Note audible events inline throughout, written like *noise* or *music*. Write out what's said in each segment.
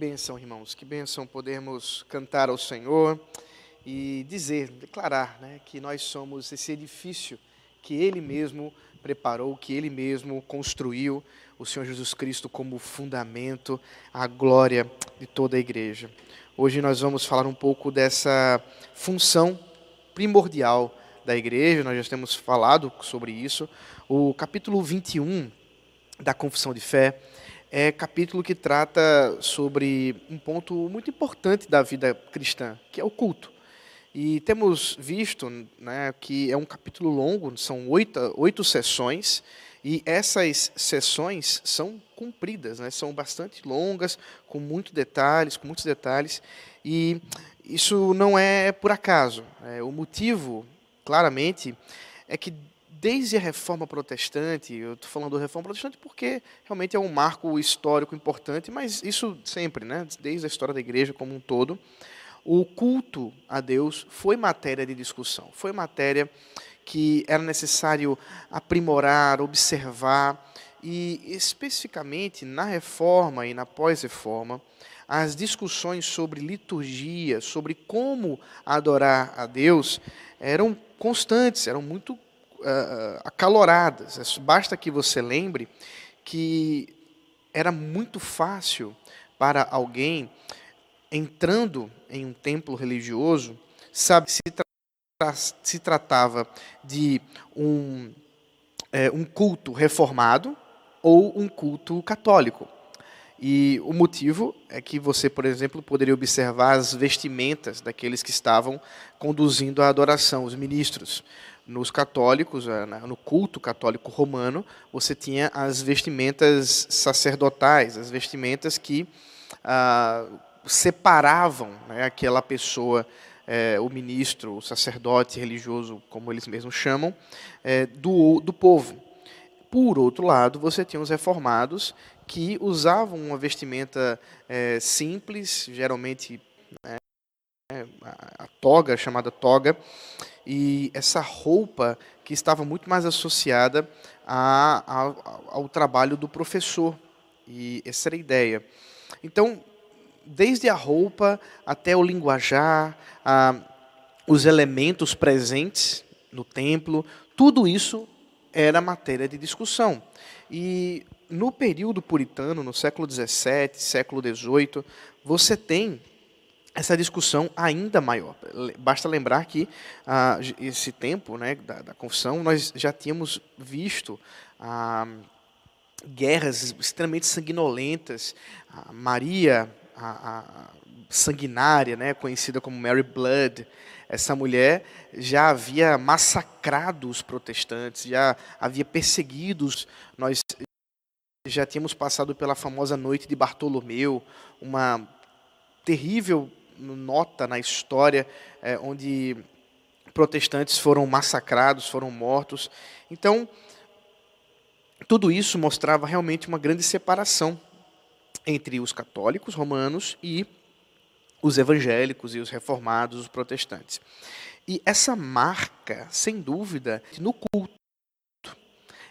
bênção, irmãos, que bênção podermos cantar ao Senhor e dizer, declarar né, que nós somos esse edifício que Ele mesmo preparou, que Ele mesmo construiu, o Senhor Jesus Cristo como fundamento, a glória de toda a igreja. Hoje nós vamos falar um pouco dessa função primordial da igreja, nós já temos falado sobre isso. O capítulo 21 da Confissão de Fé é capítulo que trata sobre um ponto muito importante da vida cristã, que é o culto. E temos visto né, que é um capítulo longo, são oito, oito sessões, e essas sessões são cumpridas, né, são bastante longas, com muitos detalhes, com muitos detalhes, e isso não é por acaso. É, o motivo, claramente, é que desde a reforma protestante, eu estou falando da reforma protestante porque realmente é um marco histórico importante, mas isso sempre, né, desde a história da igreja como um todo, o culto a Deus foi matéria de discussão, foi matéria que era necessário aprimorar, observar, e especificamente na reforma e na pós-reforma, as discussões sobre liturgia, sobre como adorar a Deus, eram constantes, eram muito uh, acaloradas. Basta que você lembre que era muito fácil para alguém entrando em um templo religioso, sabe se, tra se tratava de um, é, um culto reformado ou um culto católico. E o motivo é que você, por exemplo, poderia observar as vestimentas daqueles que estavam conduzindo a adoração, os ministros. Nos católicos, eh, no culto católico romano, você tinha as vestimentas sacerdotais, as vestimentas que ah, separavam né, aquela pessoa, é, o ministro, o sacerdote religioso, como eles mesmos chamam, é, do, do povo. Por outro lado, você tinha os reformados que usavam uma vestimenta é, simples, geralmente né, a toga, chamada toga, e essa roupa que estava muito mais associada a, a, ao trabalho do professor. E essa era a ideia. Então, desde a roupa até o linguajar, a, os elementos presentes no templo, tudo isso era matéria de discussão. E no período puritano, no século XVII, século XVIII, você tem essa discussão ainda maior. Basta lembrar que ah, esse tempo né, da, da, confissão, nós já tínhamos visto ah, guerras extremamente sanguinolentas. Ah, Maria a, a sanguinária, né, conhecida como Mary Blood, essa mulher já havia massacrado os protestantes, já havia perseguido os. Nós já tínhamos passado pela famosa noite de Bartolomeu, uma terrível nota na história é, onde protestantes foram massacrados, foram mortos. Então, tudo isso mostrava realmente uma grande separação entre os católicos romanos e os evangélicos e os reformados, os protestantes. E essa marca, sem dúvida, no culto.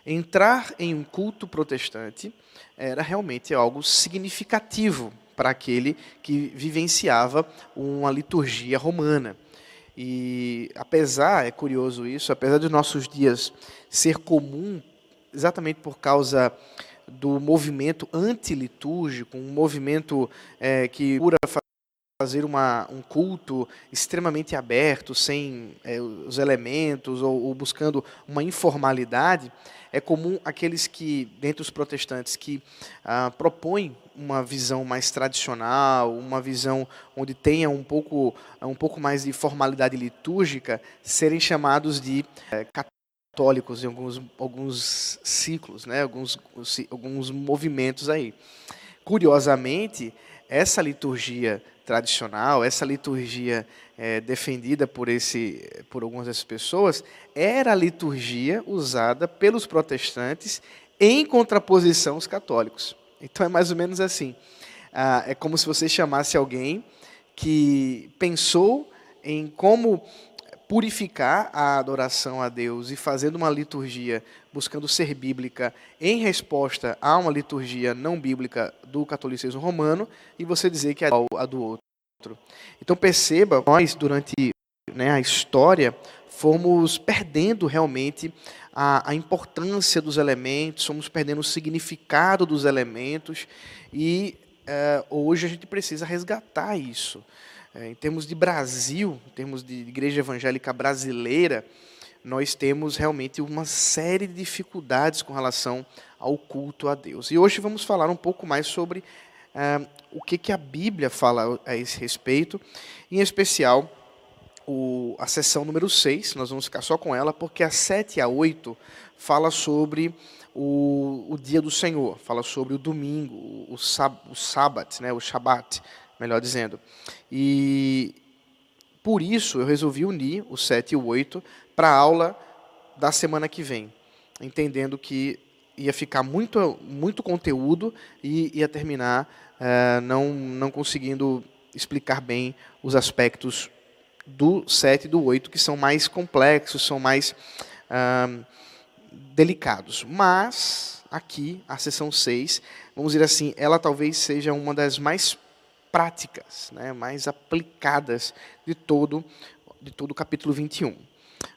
Entrar em um culto protestante era realmente algo significativo para aquele que vivenciava uma liturgia romana. E apesar, é curioso isso, apesar dos nossos dias ser comum, exatamente por causa do movimento antilitúrgico, um movimento é, que procura fazer uma, um culto extremamente aberto, sem é, os elementos, ou, ou, buscando uma informalidade, é comum aqueles que, dentre os protestantes, que ah, propõem uma visão mais tradicional, uma visão onde tenha um pouco, um pouco mais de formalidade litúrgica, serem chamados de é, católicos em alguns, alguns ciclos, né, alguns, alguns movimentos aí. Curiosamente, essa liturgia tradicional, essa liturgia é, defendida por, esse, por algumas dessas pessoas, era a liturgia usada pelos protestantes em contraposição aos católicos. Então é mais ou menos assim. Ah, é como se você chamasse alguém que pensou em como purificar a adoração a Deus e fazendo uma liturgia buscando ser bíblica em resposta a uma liturgia não bíblica do catolicismo romano e você dizer que é a do outro. Então perceba, nós durante né, a história fomos perdendo realmente a, a, importância dos elementos, fomos perdendo o significado dos elementos e uh, hoje a gente precisa resgatar isso. É, em termos de Brasil, em termos de igreja evangélica brasileira, nós temos realmente uma série de dificuldades com relação ao culto a Deus. E hoje vamos falar um pouco mais sobre é, o que, que a Bíblia fala a esse respeito, em especial o, a sessão número 6, nós vamos ficar só com ela, porque a 7 e a 8 fala sobre o, o dia do Senhor, fala sobre o domingo, o, o, o sábado, né, o Shabat, melhor dizendo. E por isso eu resolvi unir o 7 e o 8 para a aula da semana que vem, entendendo que ia ficar muito, muito conteúdo e ia terminar é, não, não conseguindo explicar bem os aspectos do 7 e do 8, que são mais complexos, são mais ah, delicados. Mas, aqui, a sessão 6, vamos dizer assim, ela talvez seja uma das mais práticas, né, mais aplicadas de todo, de todo o capítulo 21.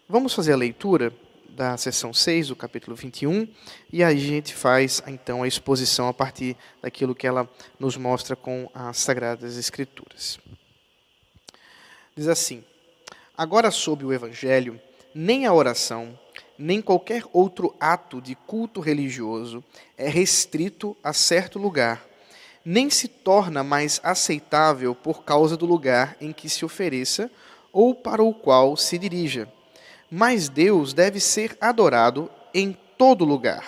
Vamos fazer a leitura da seção 6 do capítulo 21 e a gente faz então a exposição a partir daquilo que ela nos mostra com as Sagradas Escrituras. Diz assim: Agora, sob o Evangelho, nem a oração, nem qualquer outro ato de culto religioso é restrito a certo lugar nem se torna mais aceitável por causa do lugar em que se ofereça ou para o qual se dirija. Mas Deus deve ser adorado em todo lugar,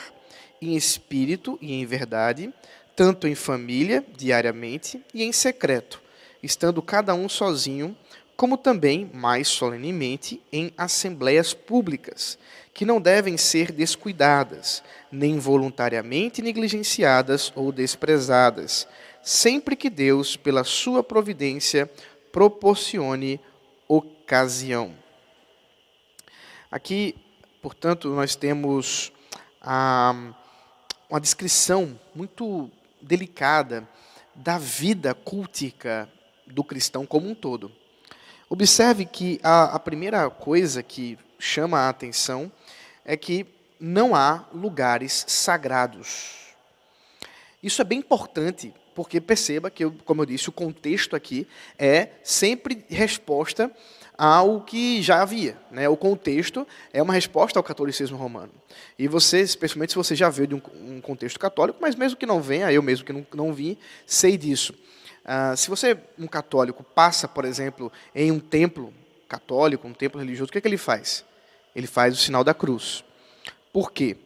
em espírito e em verdade, tanto em família, diariamente, e em secreto, estando cada um sozinho, como também, mais solenemente, em assembleias públicas, que não devem ser descuidadas, nem voluntariamente negligenciadas ou desprezadas, sempre que Deus, pela sua providência, proporcione ocasião. Aqui, portanto, nós temos ah, uma descrição muito delicada da vida cultica do cristão como um todo. Observe que a, a primeira coisa que chama a atenção é que não há lugares sagrados. Isso é bem importante, porque perceba que, como eu disse, o contexto aqui é sempre resposta ao que já havia. Né? O contexto é uma resposta ao catolicismo romano. E você, especialmente se você já veio de um, contexto católico, mas mesmo que não venha, eu mesmo que não, não vi, sei disso. Uh, se você, um católico, passa, por exemplo, em um templo católico, um templo religioso, o que, é que ele faz? Ele faz o sinal da cruz. Por quê?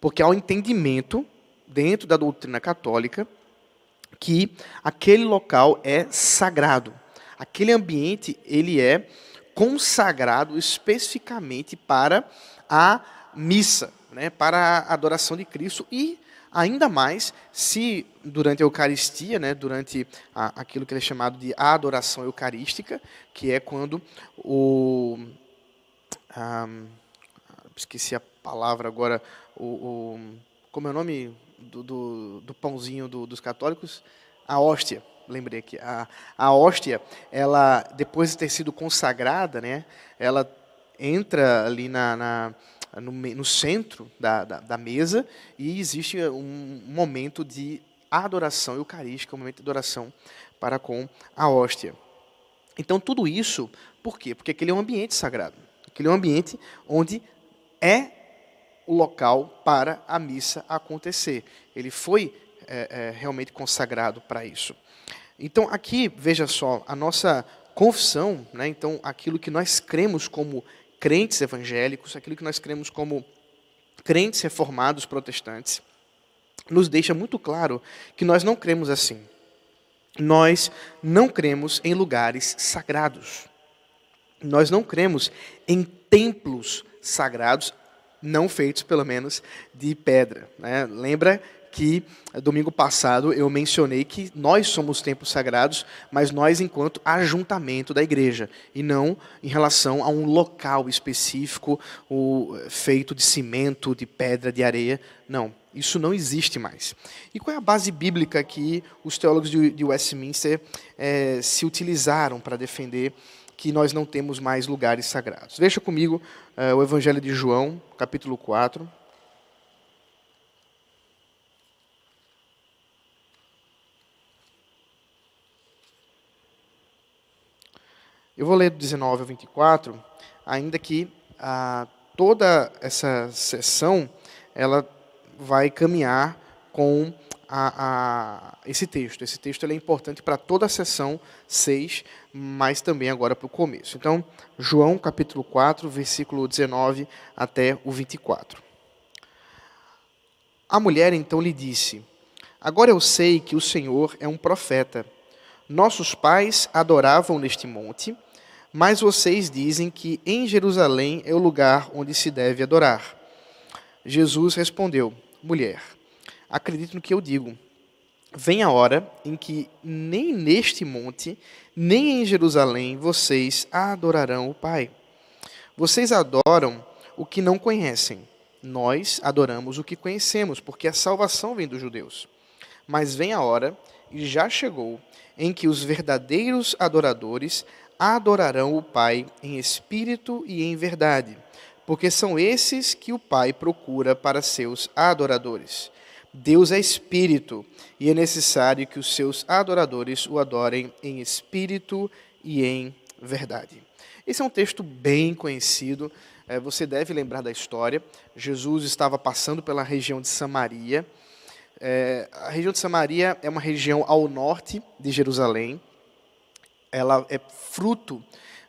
Porque há um entendimento dentro da doutrina católica que aquele local é sagrado. Aquele ambiente ele é consagrado especificamente para a missa, né, para a adoração de Cristo e Ainda mais se durante a Eucaristia, né, durante a, aquilo que é chamado de adoração eucarística, que é quando o. esqueci a palavra agora. O, o como é o nome do, do, do pãozinho do, dos católicos? A hóstia lembrei aqui, a, a hóstia, ela, depois de ter sido consagrada, né, ela entra ali na, na, no, no centro da, da, da, mesa e existe um momento de adoração eucarística, um momento de adoração para com a hóstia. Então, tudo isso, por quê? Porque aquele é um ambiente sagrado. Aquele é um ambiente onde é o local para a missa acontecer. Ele foi é, é, realmente consagrado para isso. Então, aqui, veja só, a nossa confissão, né, então, aquilo que nós cremos como crentes evangélicos, aquilo que nós cremos como crentes reformados protestantes, nos deixa muito claro que nós não cremos assim. Nós não cremos em lugares sagrados. Nós não cremos em templos sagrados, não feitos pelo menos de pedra. Né? Lembra que eh, domingo passado eu mencionei que nós somos templos sagrados, mas nós enquanto ajuntamento da igreja, e não em relação a um local específico, o, eh, feito de cimento, de pedra, de areia. Não, isso não existe mais. E qual é a base bíblica que os teólogos de, Westminster é, se utilizaram para defender que nós não temos mais lugares sagrados? Veja comigo é, o Evangelho de João, capítulo 4. Eu vou ler do 19 ao 24, ainda que ah, toda essa sessão ela vai caminhar com a, a, esse texto. Esse texto é importante para toda a sessão 6, mas também agora para o começo. Então, João capítulo 4, versículo 19 até o 24. A mulher então lhe disse: Agora eu sei que o Senhor é um profeta. Nossos pais adoravam neste monte mas vocês dizem que em Jerusalém é o lugar onde se deve adorar. Jesus respondeu: Mulher, acredite no que eu digo. Vem a hora em que nem neste monte, nem em Jerusalém vocês adorarão o Pai. Vocês adoram o que não conhecem. Nós adoramos o que conhecemos, porque a salvação vem dos judeus. Mas vem a hora, e já chegou, em que os verdadeiros adoradores adorarão o Pai em espírito e em verdade, porque são esses que o Pai procura para seus adoradores. Deus é espírito e é necessário que os seus adoradores o adorem em espírito e em verdade. Esse é um texto bem conhecido, é, você deve lembrar da história. Jesus estava passando pela região de Samaria. É, a região de Samaria é uma região ao norte de Jerusalém ela é fruto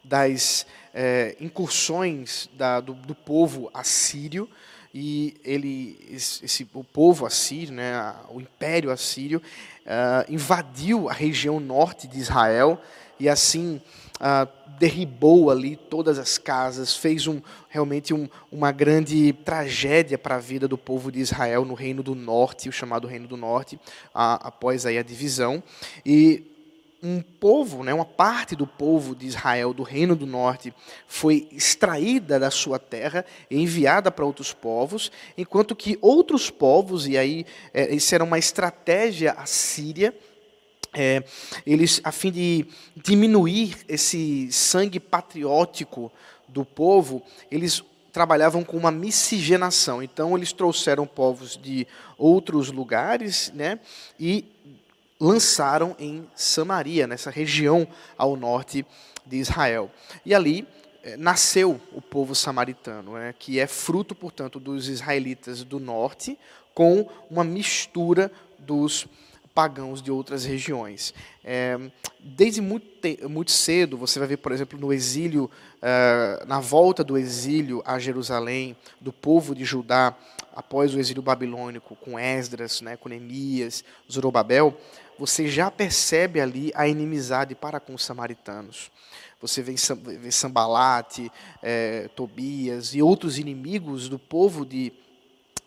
das é, incursões da, do, do, povo assírio e ele esse, o povo assírio né o império assírio uh, invadiu a região norte de Israel e assim uh, derribou ali todas as casas fez um realmente um, uma grande tragédia para a vida do povo de Israel no reino do norte o chamado reino do norte após aí a divisão. E um povo, né, uma parte do povo de Israel, do Reino do Norte, foi extraída da sua terra e enviada para outros povos, enquanto que outros povos, e aí é, isso era uma estratégia assíria, é, eles, a fim de diminuir esse sangue patriótico do povo, eles trabalhavam com uma miscigenação. Então, eles trouxeram povos de outros lugares né, e lançaram em Samaria, nessa região ao norte de Israel. E ali eh, nasceu o povo samaritano, né, que é fruto, portanto, dos israelitas do norte, com uma mistura dos pagãos de outras regiões. É, desde muito, muito, cedo, você vai ver, por exemplo, no exílio, uh, na volta do exílio a Jerusalém, do povo de Judá, após o exílio babilônico, com Esdras, né, com Neemias, Zorobabel, você já percebe ali a inimizade para com os samaritanos. Você vê, vê Sambalate, é, Tobias e outros inimigos do povo de,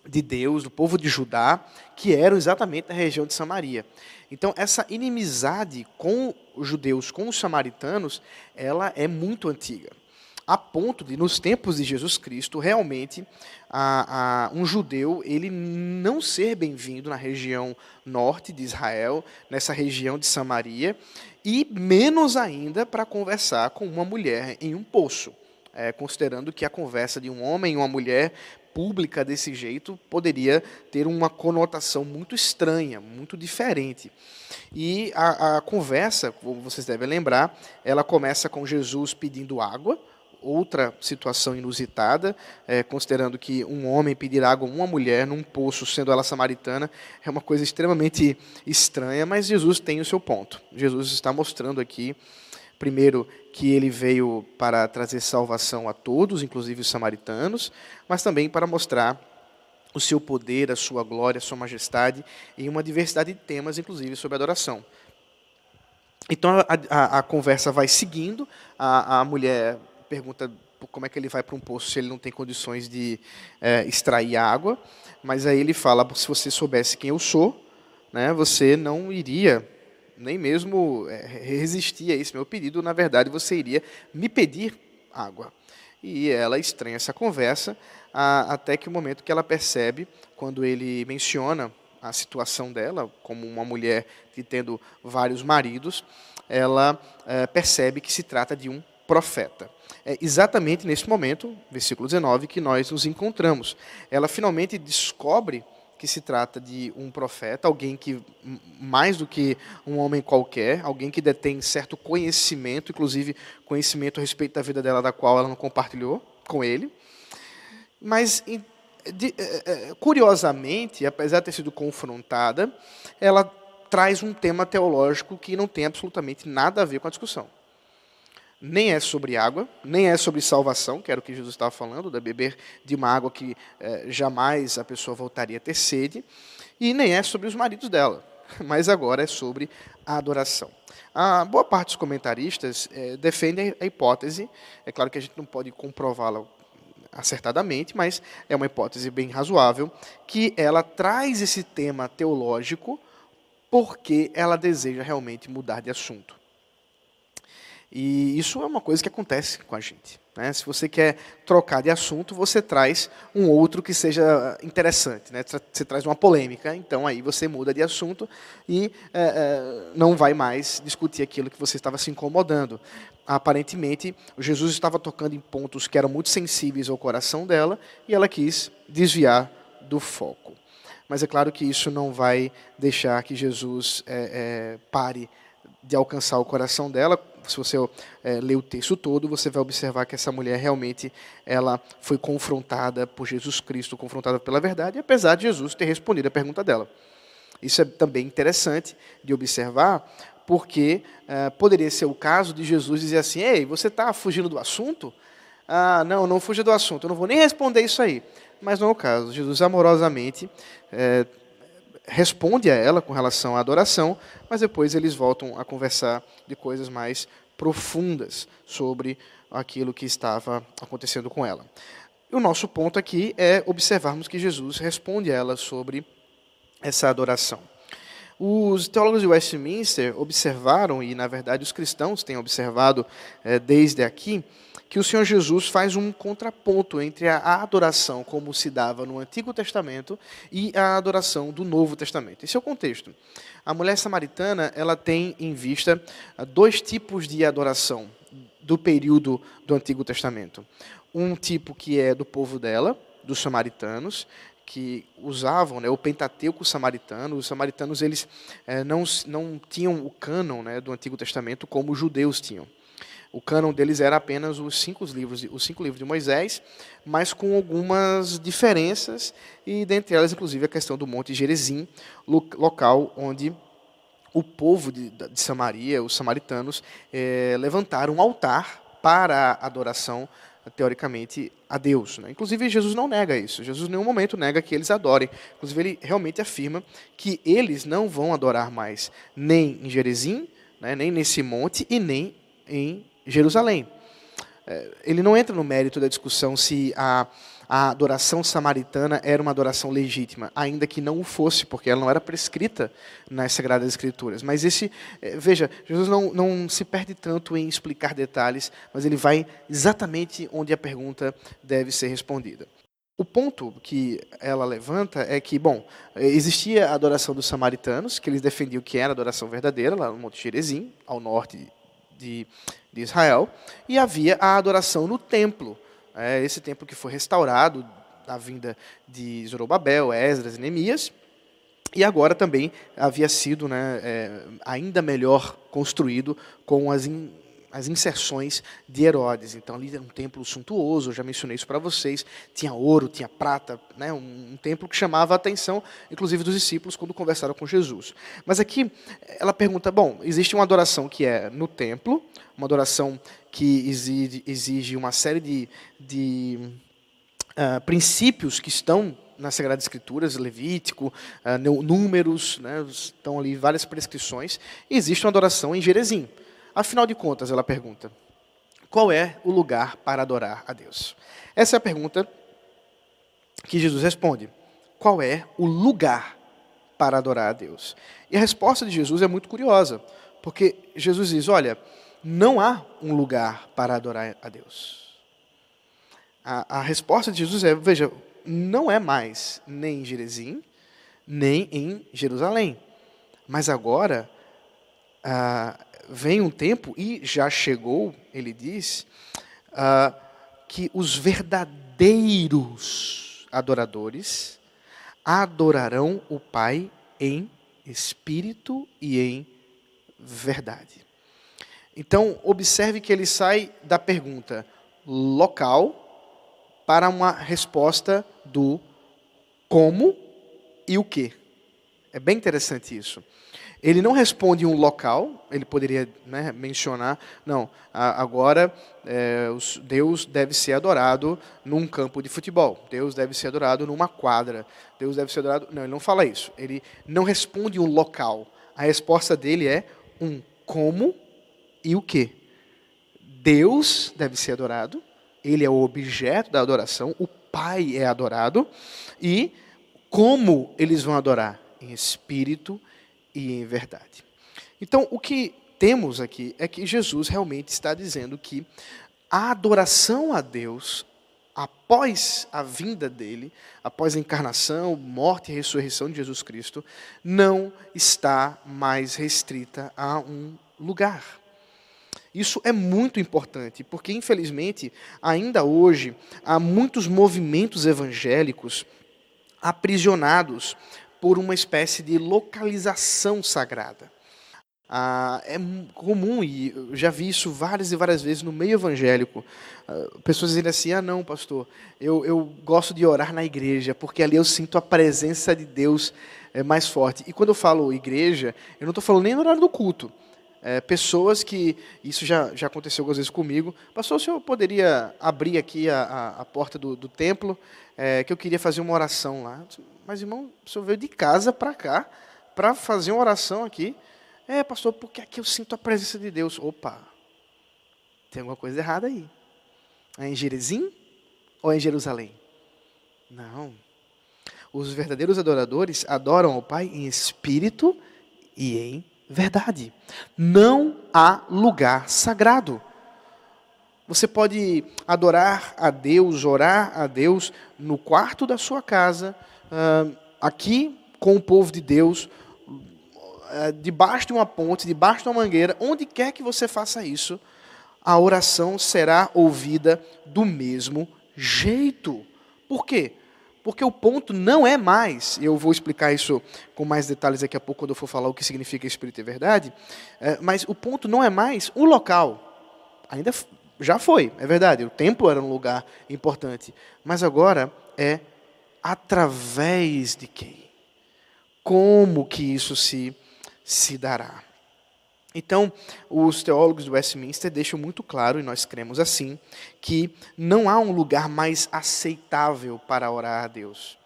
de Deus, do povo de Judá, que eram exatamente da região de Samaria. Então, essa inimizade com os judeus, com os samaritanos, ela é muito antiga a ponto de, nos tempos de Jesus Cristo, realmente a, a, um judeu ele não ser bem-vindo na região norte de Israel, nessa região de Samaria, e menos ainda para conversar com uma mulher em um poço, é, considerando que a conversa de um homem e uma mulher pública desse jeito poderia ter uma conotação muito estranha, muito diferente. E a, a conversa, como vocês devem lembrar, ela começa com Jesus pedindo água outra situação inusitada, é, considerando que um homem pedir água a uma mulher num poço, sendo ela samaritana, é uma coisa extremamente estranha, mas Jesus tem o seu ponto. Jesus está mostrando aqui, primeiro, que ele veio para trazer salvação a todos, inclusive os samaritanos, mas também para mostrar o seu poder, a sua glória, a sua majestade, em uma diversidade de temas, inclusive sobre adoração. Então a, a, a conversa vai seguindo, a, a mulher pergunta como é que ele vai para um poço se ele não tem condições de é, extrair água? Mas aí ele fala: se você soubesse quem eu sou, né, você não iria nem mesmo é, resistir a esse meu pedido. Na verdade, você iria me pedir água. E ela estranha essa conversa até que o momento que ela percebe, quando ele menciona a situação dela, como uma mulher que tendo vários maridos, ela é, percebe que se trata de um profeta. É exatamente nesse momento, versículo 19, que nós nos encontramos. Ela finalmente descobre que se trata de um profeta, alguém que, mais do que um homem qualquer, alguém que detém certo conhecimento, inclusive conhecimento a respeito da vida dela, da qual ela não compartilhou com ele. Mas, de, é, é, curiosamente, apesar de ter sido confrontada, ela traz um tema teológico que não tem absolutamente nada a ver com a discussão nem é sobre água, nem é sobre salvação, que era o que Jesus estava falando, de beber de uma água que eh, jamais a pessoa voltaria a ter sede, e nem é sobre os maridos dela, *laughs* mas agora é sobre a adoração. A boa parte dos comentaristas eh, defendem a hipótese, é claro que a gente não pode comprová-la acertadamente, mas é uma hipótese bem razoável, que ela traz esse tema teológico porque ela deseja realmente mudar de assunto. E isso é uma coisa que acontece com a gente. Né? Se você quer trocar de assunto, você traz um outro que seja interessante. Né? Você traz uma polêmica, então aí você muda de assunto e é, é, não vai mais discutir aquilo que você estava se incomodando. Aparentemente, Jesus estava tocando em pontos que eram muito sensíveis ao coração dela e ela quis desviar do foco. Mas é claro que isso não vai deixar que Jesus é, pare de alcançar o coração dela. Se você é, ler o texto todo, você vai observar que essa mulher realmente ela foi confrontada por Jesus Cristo, confrontada pela verdade, apesar de Jesus ter respondido a pergunta dela. Isso é também interessante de observar, porque é, poderia ser o caso de Jesus dizer assim: Ei, você está fugindo do assunto? Ah, não, não fuja do assunto, eu não vou nem responder isso aí. Mas não é o caso. Jesus amorosamente é, responde a ela com relação à adoração, mas depois eles voltam a conversar de coisas mais profundas sobre aquilo que estava acontecendo com ela. E o nosso ponto aqui é observarmos que Jesus responde a ela sobre essa adoração. Os teólogos de Westminster observaram, e na verdade os cristãos têm observado é, desde aqui, que o Senhor Jesus faz um contraponto entre a adoração como se dava no Antigo Testamento e a adoração do Novo Testamento. Esse é o contexto. A mulher samaritana ela tem em vista ah, dois tipos de adoração do período do Antigo Testamento. Um tipo que é do povo dela, dos samaritanos, que usavam né, o Pentateuco samaritano. Os samaritanos eles é, não, não tinham o cânon né, do Antigo Testamento como os judeus tinham. O cânon deles era apenas os cinco livros, os cinco livros de Moisés, mas com algumas diferenças e dentre elas, inclusive, a questão do Monte Gerizim, local onde o povo de, de Samaria, os samaritanos, é, levantaram um altar para a adoração teoricamente a Deus. Né? Inclusive, Jesus não nega isso. Jesus em nenhum momento nega que eles adorem. Inclusive, ele realmente afirma que eles não vão adorar mais nem em Jerezim, né, nem nesse monte e nem em Jerusalém. É, ele não entra no mérito da discussão se a, a adoração samaritana era uma adoração legítima, ainda que não o fosse, porque ela não era prescrita nas Sagradas Escrituras. Mas esse, é, veja, Jesus não, não se perde tanto em explicar detalhes, mas ele vai exatamente onde a pergunta deve ser respondida. O ponto que ela levanta é que, bom, existia a adoração dos samaritanos, que eles defendiam que era a adoração verdadeira, lá no Monte Gerezim, ao norte de, de Israel, e havia a adoração no templo. É, esse templo que foi restaurado da vinda de Zorobabel, Esdras e Neemias, e agora também havia sido né, é, ainda melhor construído com as in, as inserções de Herodes. Então ali era um templo suntuoso, eu já mencionei isso para vocês. Tinha ouro, tinha prata, né? um, um, templo que chamava a atenção, inclusive dos discípulos, quando conversaram com Jesus. Mas aqui ela pergunta: bom, existe uma adoração que é no templo, uma adoração que exige, exige uma série de, de uh, princípios que estão nas Sagradas Escrituras, Levítico, uh, Números, né, estão ali várias prescrições. E existe uma adoração em Jerezim. Afinal de contas, ela pergunta, qual é o lugar para adorar a Deus? Essa é a pergunta que Jesus responde. Qual é o lugar para adorar a Deus? E a resposta de Jesus é muito curiosa, porque Jesus diz: olha, não há um lugar para adorar a Deus. A, a resposta de Jesus é: veja, não é mais nem em Jerezim, nem em Jerusalém. Mas agora ah, vem um tempo, e já chegou, ele diz, ah, que os verdadeiros adoradores adorarão o Pai em espírito e em verdade. Então, observe que ele sai da pergunta local para uma resposta do como e o que. É bem interessante isso. Ele não responde um local, ele poderia né, mencionar, não, agora é, Deus deve ser adorado num campo de futebol, Deus deve ser adorado numa quadra, Deus deve ser adorado. Não, ele não fala isso. Ele não responde um local. A resposta dele é um como e o que. Deus deve ser adorado, ele é o objeto da adoração, o Pai é adorado, e como eles vão adorar? Em espírito e em verdade. Então, o que temos aqui é que Jesus realmente está dizendo que a adoração a Deus, após a vinda dele, após a encarnação, morte e ressurreição de Jesus Cristo, não está mais restrita a um lugar. Isso é muito importante, porque infelizmente, ainda hoje, há muitos movimentos evangélicos aprisionados por uma espécie de localização sagrada. Ah, é comum, e eu já vi isso várias e várias vezes no meio evangélico, ah, pessoas dizendo assim: ah, não, pastor, eu, eu gosto de orar na igreja, porque ali eu sinto a presença de Deus é, mais forte. E quando eu falo igreja, eu não estou falando nem no horário do culto. É, pessoas que, isso já, já aconteceu algumas vezes comigo, pastor, o senhor poderia abrir aqui a, a, a porta do, do templo, é, que eu queria fazer uma oração lá. Mas, irmão, o senhor veio de casa para cá para fazer uma oração aqui. É, pastor, porque aqui eu sinto a presença de Deus. Opa, tem alguma coisa errada aí. É em Jerezim ou é em Jerusalém? Não. Os verdadeiros adoradores adoram ao Pai em espírito e em verdade. Não há lugar sagrado. Você pode adorar a Deus, orar a Deus no quarto da sua casa, aqui com o povo de Deus, debaixo de uma ponte, debaixo de uma mangueira, onde quer que você faça isso, a oração será ouvida do mesmo jeito. Por quê? Porque o ponto não é mais, eu vou explicar isso com mais detalhes daqui a pouco, quando eu for falar o que significa Espírito e Verdade, é, mas o ponto não é mais o local. Ainda já foi, é verdade, o templo era um lugar importante, mas agora é através de quem? Como que isso se, se dará? Então, os teólogos do Westminster deixam muito claro, e nós cremos assim, que não há um lugar mais aceitável para orar a Deus.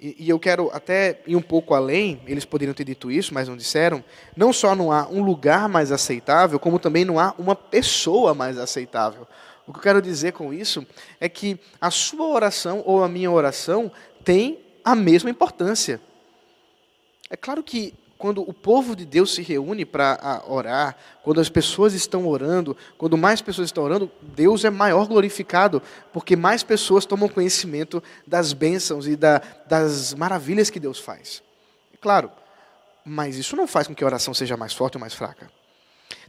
E, e, eu quero até ir um pouco além, eles poderiam ter dito isso, mas não disseram. Não só não há um lugar mais aceitável, como também não há uma pessoa mais aceitável. O que eu quero dizer com isso é que a sua oração ou a minha oração tem a mesma importância. É claro que quando o povo de Deus se reúne para orar, quando as pessoas estão orando, quando mais pessoas estão orando, Deus é maior glorificado, porque mais pessoas tomam conhecimento das bênçãos e da, das maravilhas que Deus faz. Claro, mas isso não faz com que a oração seja mais forte ou mais fraca.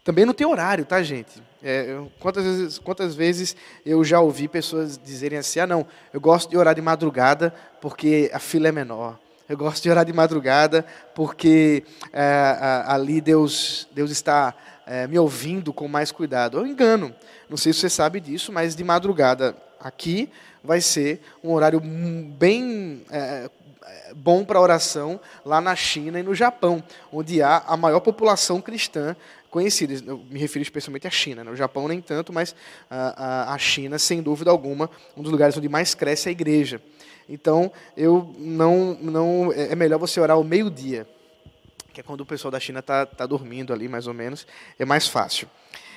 Também não tem horário, tá, gente? É, quantas, vezes, quantas vezes eu já ouvi pessoas dizerem assim: ah, não, eu gosto de orar de madrugada porque a fila é menor. Eu gosto de orar de madrugada porque é, ali Deus, Deus está é, me ouvindo com mais cuidado. Eu engano. Não sei se você sabe disso, mas de madrugada aqui vai ser um horário bem é, bom para oração lá na China e no Japão, onde há a maior população cristã conhecida. Eu me refiro especialmente à China. Né? Japão nem tanto, mas a, a China, sem dúvida alguma, um dos lugares onde mais cresce a igreja. Então, eu não, não é, é melhor você orar ao meio-dia, que é quando o pessoal da China está tá dormindo ali, mais ou menos, é mais fácil.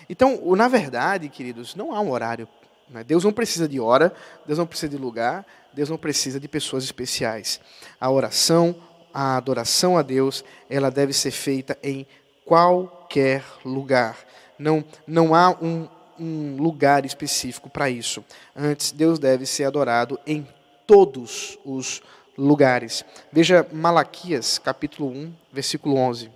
Então, na verdade, queridos, não há um horário. Né? Deus não precisa de hora, Deus não precisa de lugar, Deus não precisa de pessoas especiais. A oração, a adoração a Deus, ela deve ser feita em qualquer lugar. Não, não há um, um lugar específico para isso. Antes, Deus deve ser adorado em todos os lugares. Veja Malaquias, capítulo 1, versículo 11.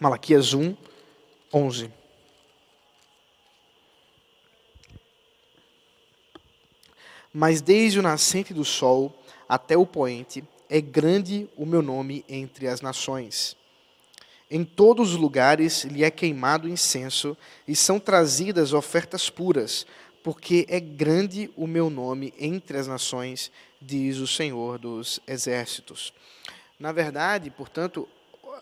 Malaquias 1, 11. Mas desde o nascente do sol até o poente, é grande o meu nome entre as nações. Em todos os lugares lhe é queimado incenso e são trazidas ofertas puras, porque é grande o meu nome entre as nações, diz o Senhor dos exércitos. Na verdade, portanto,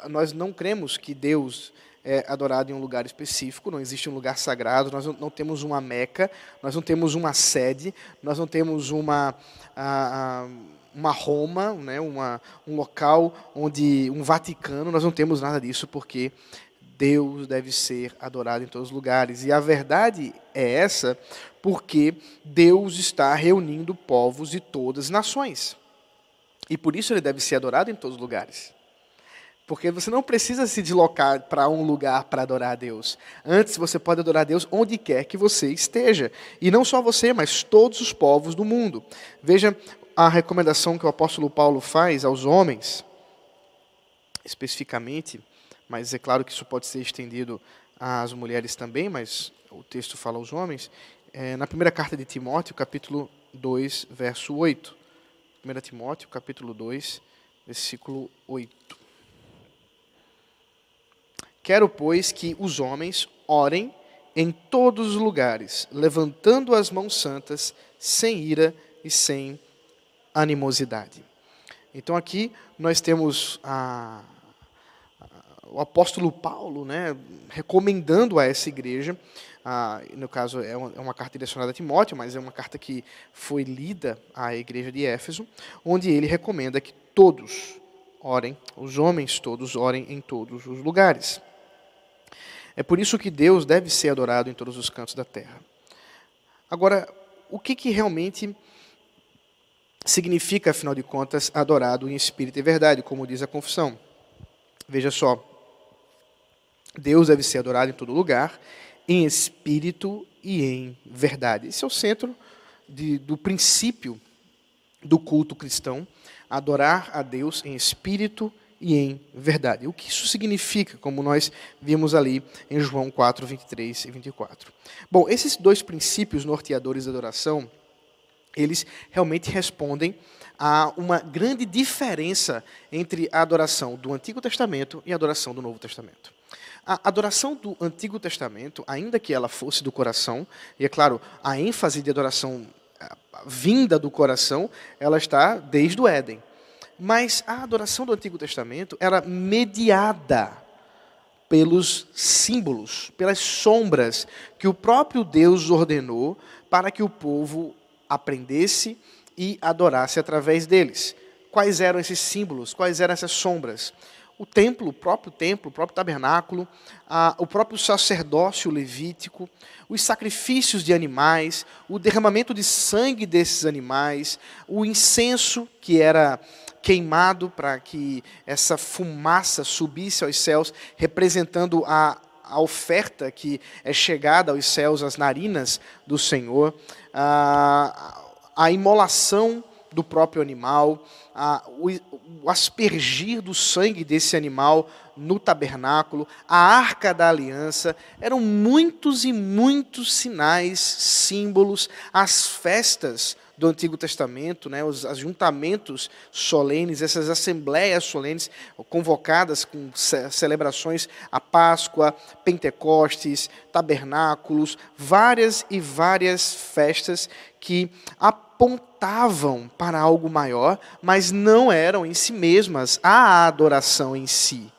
nós não cremos que Deus é adorado em um lugar específico, não existe um lugar sagrado, nós não, temos uma meca, nós não temos uma sede, nós não temos uma, uma Roma, né, uma, um local onde um Vaticano, nós não temos nada disso porque Deus deve ser adorado em todos os lugares. E a verdade é essa porque Deus está reunindo povos de todas as nações. E por isso ele deve ser adorado em todos os lugares. Porque você não precisa se deslocar para um lugar para adorar a Deus. Antes, você pode adorar a Deus onde quer que você esteja. E não só você, mas todos os povos do mundo. Veja a recomendação que o apóstolo Paulo faz aos homens, especificamente, mas é claro que isso pode ser estendido às mulheres também, mas o texto fala aos homens. É, na primeira carta de Timóteo, capítulo 2, verso 8. 1 Timóteo, capítulo 2, versículo 8. Quero, pois, que os homens orem em todos os lugares, levantando as mãos santas, sem ira e sem animosidade. Então aqui nós temos a, a, o apóstolo Paulo né, recomendando a essa igreja, a, no caso é uma, é uma, carta direcionada a Timóteo, mas é uma carta que foi lida à igreja de Éfeso, onde ele recomenda que todos orem, os homens todos orem em todos os lugares. É por isso que Deus deve ser adorado em todos os cantos da terra. Agora, o que, que realmente significa, afinal de contas, adorado em espírito e verdade, como diz a confissão? Veja só. Deus deve ser adorado em todo lugar, em espírito e em verdade. Esse é o centro de, do princípio do culto cristão, adorar a Deus em espírito e e em verdade. O que isso significa, como nós vimos ali em João 4, 23 e 24? Bom, esses dois princípios norteadores da adoração, eles realmente respondem a uma grande diferença entre a adoração do Antigo Testamento e a adoração do Novo Testamento. A adoração do Antigo Testamento, ainda que ela fosse do coração, e é claro, a ênfase de adoração vinda do coração, ela está desde o Éden. Mas a adoração do Antigo Testamento era mediada pelos símbolos, pelas sombras que o próprio Deus ordenou para que o povo aprendesse e adorasse através deles. Quais eram esses símbolos? Quais eram essas sombras? O templo, o próprio templo, o próprio tabernáculo, a, o próprio sacerdócio levítico, os sacrifícios de animais, o derramamento de sangue desses animais, o incenso que era queimado para que essa fumaça subisse aos céus, representando a, a oferta que é chegada aos céus, as narinas do Senhor, a, a imolação do próprio animal, a, o, o aspergir do sangue desse animal no tabernáculo, a arca da aliança, eram muitos e muitos sinais, símbolos, as festas do Antigo Testamento, né, os ajuntamentos solenes, essas assembleias solenes convocadas com celebrações a Páscoa, Pentecostes, tabernáculos, várias e várias festas que apontavam para algo maior, mas não eram em si mesmas a adoração em si.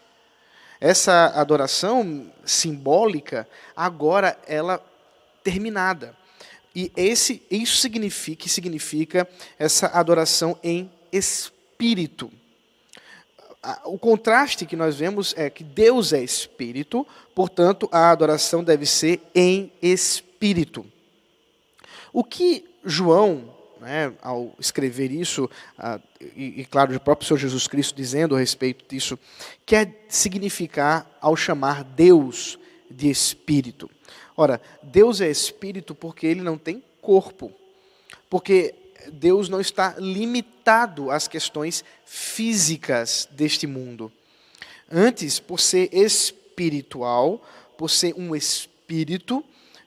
Essa adoração simbólica, agora ela terminada E esse, isso significa, significa essa adoração em espírito. O contraste que nós vemos é que Deus é espírito, portanto, a adoração deve ser em espírito. O que João, né, ao escrever isso, e, e, claro, o próprio Senhor Jesus Cristo dizendo a respeito disso, quer significar ao chamar Deus de espírito. Ora, Deus é espírito porque ele não tem corpo. Porque Deus não está limitado às questões físicas deste mundo. Antes, por ser espiritual, por ser um espírito,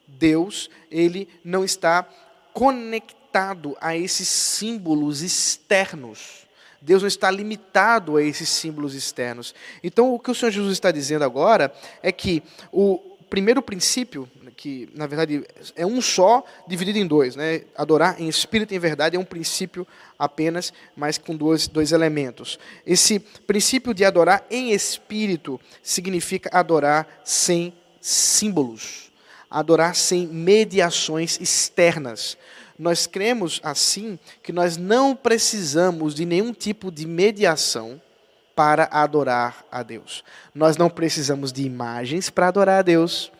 Deus, ele não está conectado a esses símbolos externos. Deus não está limitado a esses símbolos externos. Então, o que o Senhor Jesus está dizendo agora é que o primeiro princípio que na verdade é um só dividido em dois. Né? Adorar em espírito e em verdade é um princípio apenas, mas com dois, dois elementos. Esse princípio de adorar em espírito significa adorar sem símbolos, adorar sem mediações externas. Nós cremos assim que nós não precisamos de nenhum tipo de mediação para adorar a Deus. Nós não precisamos de imagens para adorar a Deus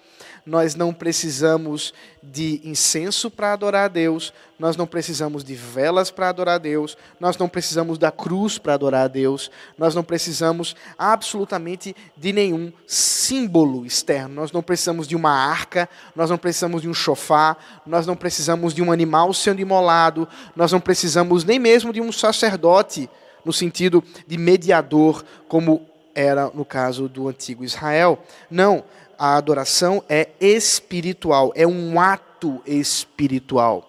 nós não precisamos de incenso para adorar a Deus, nós não precisamos de velas para adorar a Deus, nós não precisamos da cruz para adorar a Deus, nós não precisamos absolutamente de nenhum símbolo externo, nós não precisamos de uma arca, nós não precisamos de um chofá, nós não precisamos de um animal sendo imolado, nós não precisamos nem mesmo de um sacerdote, no sentido de mediador, como era no caso do antigo Israel. Não, a adoração é espiritual, é um ato espiritual.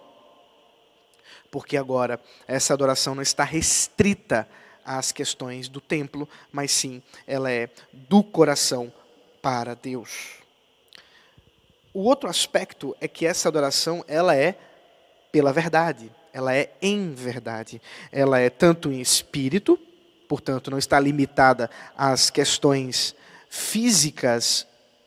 Porque agora essa adoração não está restrita às questões do templo, mas sim ela é do coração para Deus. O outro aspecto é que essa adoração ela é pela verdade, ela é em verdade. Ela é tanto em espírito, portanto não está limitada às questões físicas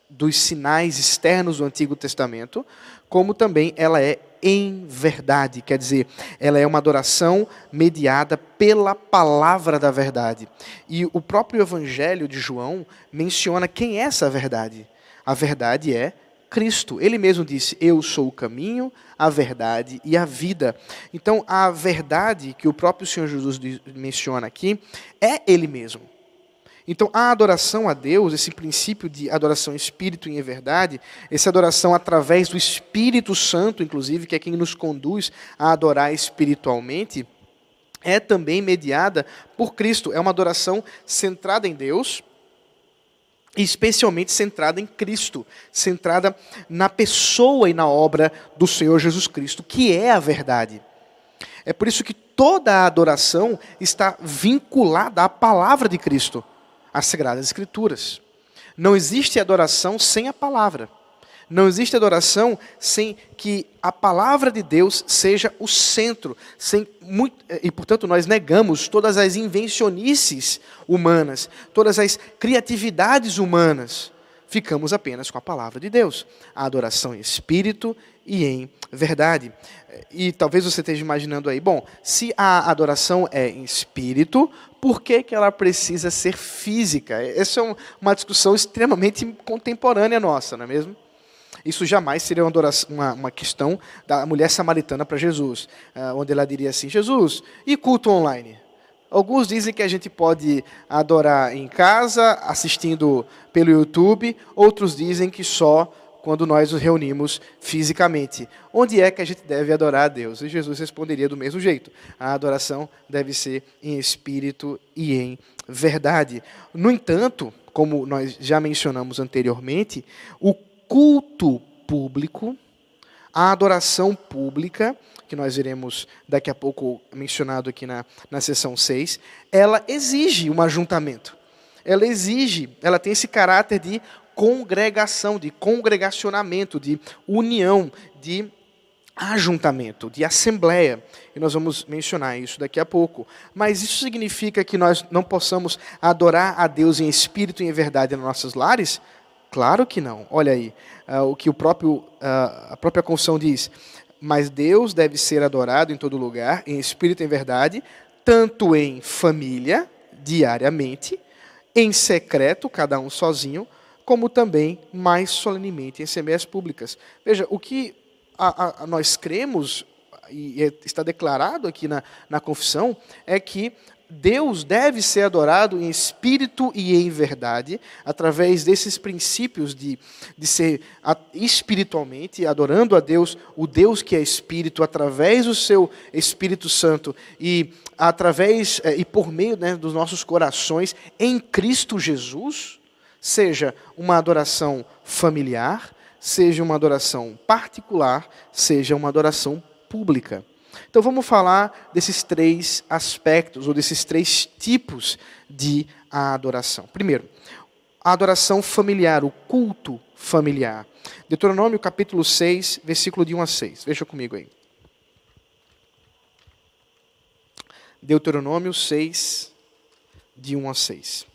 dos sinais externos do Antigo Testamento, como também ela é em verdade, quer dizer, ela é uma adoração mediada pela palavra da verdade. E o próprio Evangelho de João menciona quem é essa verdade. A verdade é Cristo. Ele mesmo disse: Eu sou o caminho, a verdade e a vida. Então, a verdade que o próprio Senhor Jesus menciona aqui é Ele mesmo. Então, a adoração a Deus, esse princípio de adoração espírito em verdade, essa adoração através do Espírito Santo, inclusive, que é quem nos conduz a adorar espiritualmente, é também mediada por Cristo. É uma adoração centrada em Deus, especialmente centrada em Cristo, centrada na pessoa e na obra do Senhor Jesus Cristo, que é a verdade. É por isso que toda a adoração está vinculada à palavra de Cristo as Sagradas Escrituras. Não existe adoração sem a palavra. Não existe adoração sem que a palavra de Deus seja o centro, sem muito, e portanto nós negamos todas as invencionices humanas, todas as criatividades humanas. Ficamos apenas com a palavra de Deus, a adoração em espírito e em verdade. E talvez você esteja imaginando aí, bom, se a adoração é em espírito, por que, que ela precisa ser física? Essa é uma discussão extremamente contemporânea nossa, não é mesmo? Isso jamais seria uma, adoração, uma, uma questão da mulher samaritana para Jesus, eh, onde ela diria assim: Jesus, e culto online? Alguns dizem que a gente pode adorar em casa, assistindo pelo YouTube, outros dizem que só quando nós nos reunimos fisicamente. Onde é que a gente deve adorar a Deus? E Jesus responderia do mesmo jeito: a adoração deve ser em espírito e em verdade. No entanto, como nós já mencionamos anteriormente, o culto público, a adoração pública, que nós iremos daqui a pouco mencionado aqui na, na sessão 6, ela exige um ajuntamento. Ela exige, ela tem esse caráter de congregação, de congregacionamento, de união, de ajuntamento, de assembleia. E nós vamos mencionar isso daqui a pouco. Mas isso significa que nós não possamos adorar a Deus em espírito e em verdade nos nossos lares? Claro que não. Olha aí, uh, o que o próprio, uh, a própria confissão diz. Mas Deus deve ser adorado em todo lugar, em espírito e em verdade, tanto em família, diariamente, em secreto, cada um sozinho, como também mais solenemente em assembleias públicas. Veja, o que a, a, nós cremos, e é, está declarado aqui na, na confissão, é que Deus deve ser adorado em espírito e em verdade, através desses princípios de, de ser espiritualmente, adorando a Deus, o Deus que é espírito, através do seu Espírito Santo e através é, e por meio né, dos nossos corações em Cristo Jesus, seja uma adoração familiar, seja uma adoração particular, seja uma adoração pública. Então vamos falar desses três aspectos, ou desses três tipos de adoração. Primeiro, a adoração familiar, o culto familiar. Deuteronômio capítulo 6, versículo de 1 a 6. Veja comigo aí. Deuteronômio 6, de 1 a 6.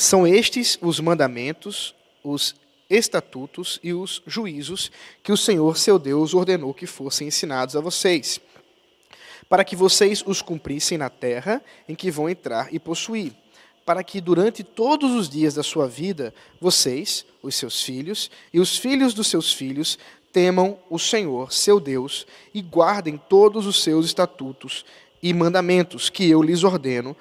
São estes os mandamentos, os estatutos e os juízos que o Senhor seu Deus ordenou que fossem ensinados a vocês, para que vocês os cumprissem na terra em que vão entrar e possuir, para que durante todos os dias da sua vida vocês, os seus filhos e os filhos dos seus filhos temam o Senhor, seu Deus, e guardem todos os seus estatutos e mandamentos que eu lhes ordeno,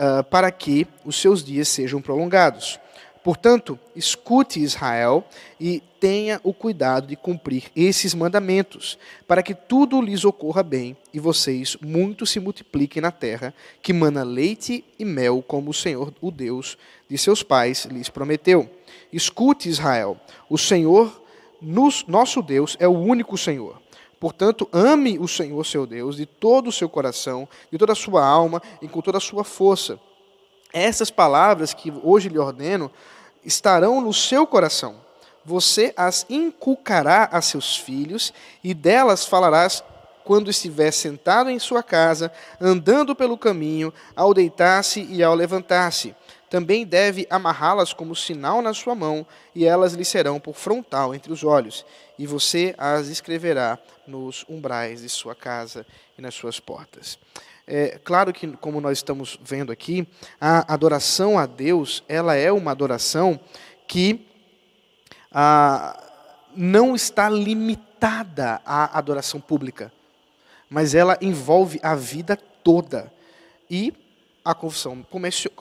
uh, para que os seus dias sejam prolongados. Portanto, escute Israel e tenha o cuidado de cumprir esses mandamentos, para que tudo lhes ocorra bem e vocês muito se multipliquem na terra, que mana leite e mel, como o Senhor, o Deus de seus pais, lhes prometeu. Escute Israel, o Senhor, nosso Deus, é o único Senhor. Portanto, ame o Senhor seu Deus de todo o seu coração, de toda a sua alma e com toda a sua força. Essas palavras que hoje lhe ordeno estarão no seu coração. Você as inculcará a seus filhos e delas falarás quando estiver sentado em sua casa, andando pelo caminho, ao deitar-se e ao levantar-se também deve amarrá-las como sinal na sua mão, e elas lhe serão por frontal entre os olhos, e você as escreverá nos umbrais de sua casa e nas suas portas. É claro que, como nós estamos vendo aqui, a adoração a Deus, ela é uma adoração que ah, não está limitada à adoração pública, mas ela envolve a vida toda. E a confissão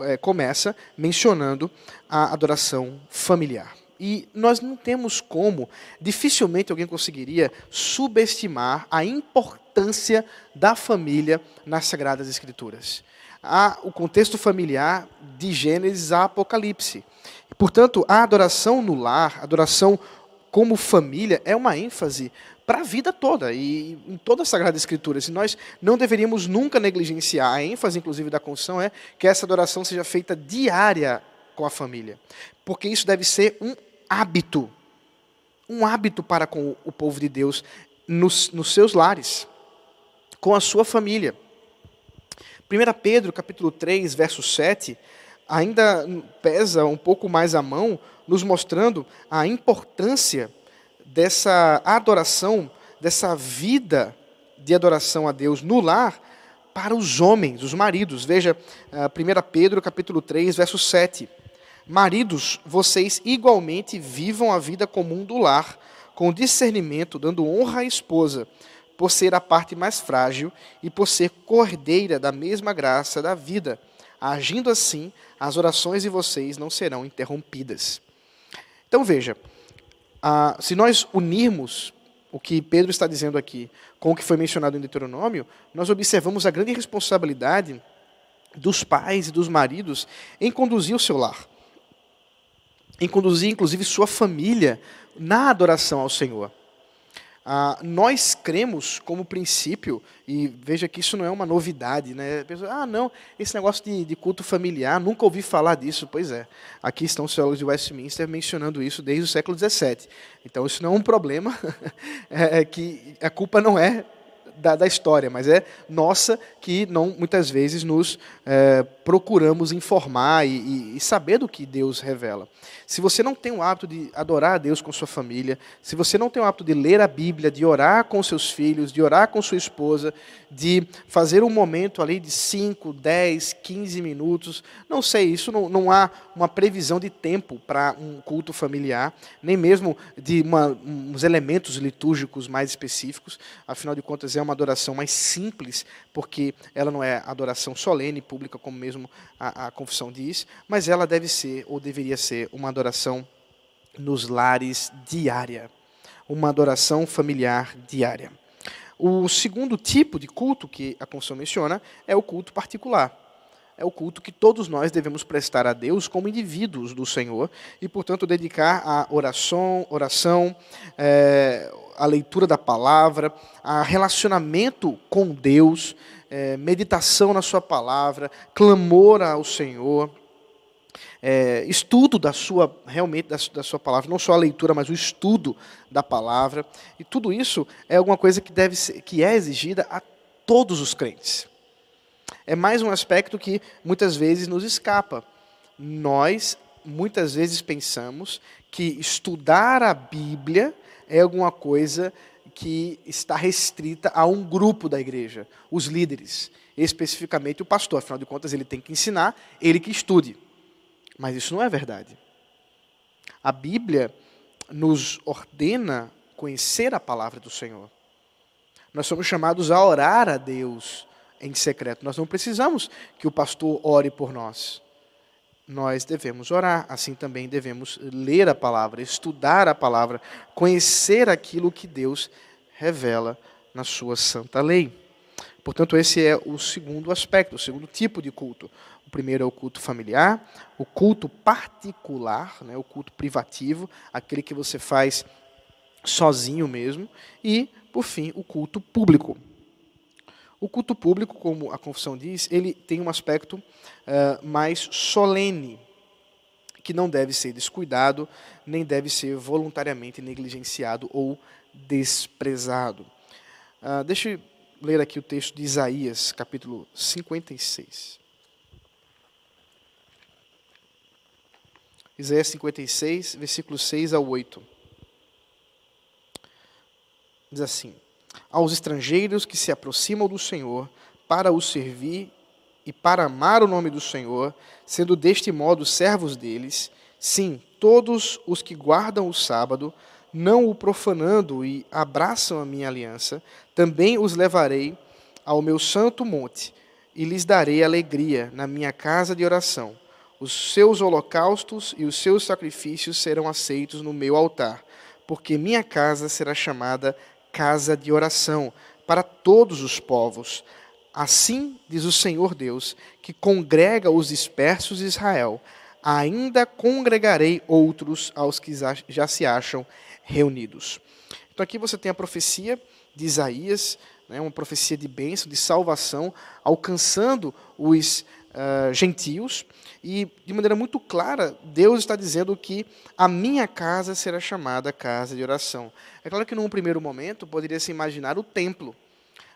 é, começa mencionando a adoração familiar. E nós não temos como, dificilmente alguém conseguiria subestimar a importância da família nas Sagradas Escrituras. Há o contexto familiar de Gênesis a Apocalipse. Portanto, a adoração no lar, a adoração como família, é uma ênfase para a vida toda e em toda a Sagrada Escritura. Se nós não deveríamos nunca negligenciar, a ênfase, inclusive, da confissão é que essa adoração seja feita diária com a família, porque isso deve ser um hábito, um hábito para com o povo de Deus nos, nos seus lares, com a sua família. 1 Pedro, capítulo 3, verso 7, ainda pesa um pouco mais a mão, nos mostrando a importância dessa adoração, dessa vida de adoração a Deus no lar para os homens, os maridos. Veja, 1 ah, Pedro capítulo 3, verso 7. Maridos, vocês igualmente vivam a vida comum do lar, com discernimento, dando honra à esposa, por ser a parte mais frágil e por ser cordeira da mesma graça da vida. Agindo assim, as orações de vocês não serão interrompidas. Então veja, ah, se nós unirmos o que Pedro está dizendo aqui com o que foi mencionado em Deuteronômio, nós observamos a grande responsabilidade dos pais e dos maridos em conduzir o seu lar, em conduzir inclusive sua família na adoração ao Senhor. Ah, nós cremos como princípio, e veja que isso não é uma novidade, né? Pessoa, ah, não, esse negócio de, de, culto familiar, nunca ouvi falar disso. Pois é, aqui estão os teólogos de Westminster mencionando isso desde o século XVII. Então isso não é um problema, *laughs* é, é que a culpa não é da, da história, mas é nossa que não muitas vezes nos é, procuramos informar e, e, saber do que Deus revela. Se você não tem o hábito de adorar a Deus com sua família, se você não tem o hábito de ler a Bíblia, de orar com seus filhos, de orar com sua esposa, de fazer um momento ali de 5, 10, 15 minutos, não sei, isso não, não há uma previsão de tempo para um culto familiar, nem mesmo de uma, uns elementos litúrgicos mais específicos, afinal de contas é uma adoração mais simples, porque ela não é adoração solene, pública, como mesmo a, a confissão diz, mas ela deve ser, ou deveria ser, uma adoração nos lares diária, uma adoração familiar diária. O segundo tipo de culto que a confissão menciona é o culto particular. É o culto que todos nós devemos prestar a Deus como indivíduos do Senhor e, portanto, dedicar a oração, oração é, a leitura da palavra, a relacionamento com Deus, é, meditação na Sua palavra, clamor ao Senhor é, estudo da sua realmente da, da, sua palavra, não só a leitura, mas o estudo da palavra. E tudo isso é alguma coisa que deve ser, que é exigida a todos os crentes. É mais um aspecto que muitas vezes nos escapa. Nós muitas vezes pensamos que estudar a Bíblia é alguma coisa que está restrita a um grupo da igreja, os líderes, especificamente o pastor. Afinal de contas, ele tem que ensinar, ele que estude. Mas isso não é verdade. A Bíblia nos ordena conhecer a palavra do Senhor. Nós somos chamados a orar a Deus em secreto. Nós não precisamos que o pastor ore por nós. Nós devemos orar, assim também devemos ler a palavra, estudar a palavra, conhecer aquilo que Deus revela na sua santa lei. Portanto, esse é o segundo aspecto, o segundo tipo de culto. O primeiro é o culto familiar, o culto particular, né, o culto privativo, aquele que você faz sozinho mesmo, e, por fim, o culto público. O culto público, como a confissão diz, ele tem um aspecto uh, mais solene, que não deve ser descuidado, nem deve ser voluntariamente negligenciado ou desprezado. Uh, deixa eu ler aqui o texto de Isaías, capítulo 56. Isaías 56, versículos 6 a 8. Diz assim: Aos estrangeiros que se aproximam do Senhor para o servir e para amar o nome do Senhor, sendo deste modo servos deles, sim, todos os que guardam o sábado, não o profanando e abraçam a minha aliança, também os levarei ao meu santo monte e lhes darei alegria na minha casa de oração. Os seus holocaustos e os seus sacrifícios serão aceitos no meu altar, porque minha casa será chamada casa de oração para todos os povos. Assim diz o Senhor Deus, que congrega os dispersos de Israel, ainda congregarei outros aos que já se acham reunidos. Então aqui você tem a profecia de Isaías, né, uma profecia de bênção, de salvação, alcançando os uh, gentios. E, de maneira muito clara, Deus está dizendo que a minha casa será chamada casa de oração. É claro que, num primeiro momento, poderia se imaginar o templo.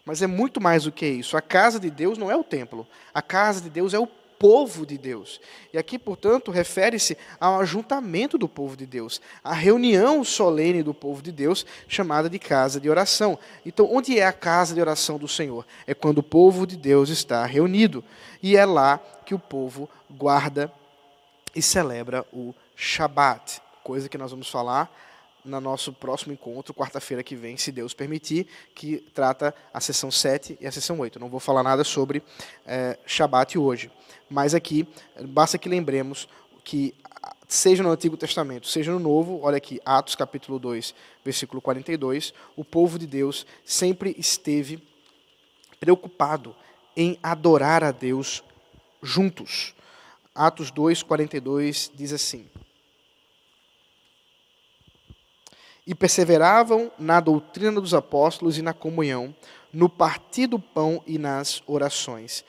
Mas é muito mais do que isso. A casa de Deus não é o templo. A casa de Deus é o povo de Deus. E aqui, portanto, refere-se ao ajuntamento do povo de Deus, a reunião solene do povo de Deus, chamada de casa de oração. Então, onde é a casa de oração do Senhor? É quando o povo de Deus está reunido. E é lá que o povo guarda e celebra o Shabat, coisa que nós vamos falar no nosso próximo encontro, quarta-feira que vem, se Deus permitir, que trata a sessão 7 e a sessão 8. Não vou falar nada sobre é, Shabat hoje, mas aqui basta que lembremos que, seja no Antigo Testamento, seja no Novo, olha aqui, Atos capítulo 2, versículo 42, o povo de Deus sempre esteve preocupado em adorar a Deus juntos. Atos 2, 42 diz assim: e perseveravam na doutrina dos apóstolos e na comunhão, no partir do pão e nas orações.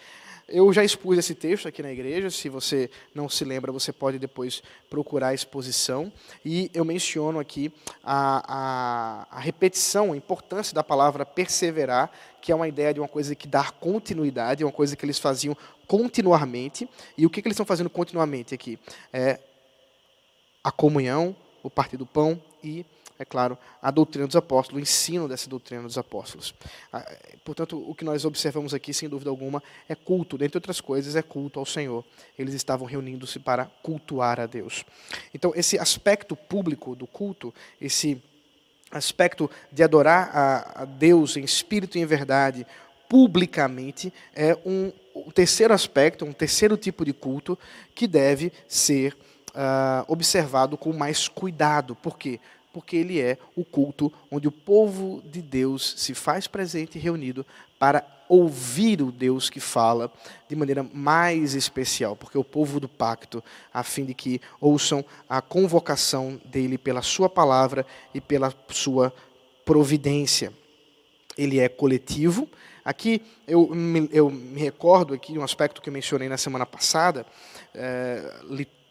Eu já expus esse texto aqui na igreja, se você não se lembra, você pode depois procurar a exposição. E eu menciono aqui a, a, a repetição, a importância da palavra perseverar, que é uma ideia de uma coisa que dá continuidade, uma coisa que eles faziam continuamente. E o que, que eles estão fazendo continuamente aqui? É a comunhão, o partir do pão e é claro, a doutrina dos apóstolos, o ensino dessa doutrina dos apóstolos. Ah, portanto, o que nós observamos aqui, sem dúvida alguma, é culto. Dentre outras coisas, é culto ao Senhor. Eles estavam reunindo-se para cultuar a Deus. Então, esse aspecto público do culto, esse aspecto de adorar a, Deus em espírito e em verdade, publicamente, é um, um terceiro aspecto, um terceiro tipo de culto que deve ser uh, observado com mais cuidado. Por quê? porque ele é o culto onde o povo de Deus se faz presente e reunido para ouvir o Deus que fala de maneira mais especial, porque o povo do pacto, a fim de que ouçam a convocação dele pela sua palavra e pela sua providência. Ele é coletivo. Aqui eu me, eu me recordo aqui de um aspecto que mencionei na semana passada, é,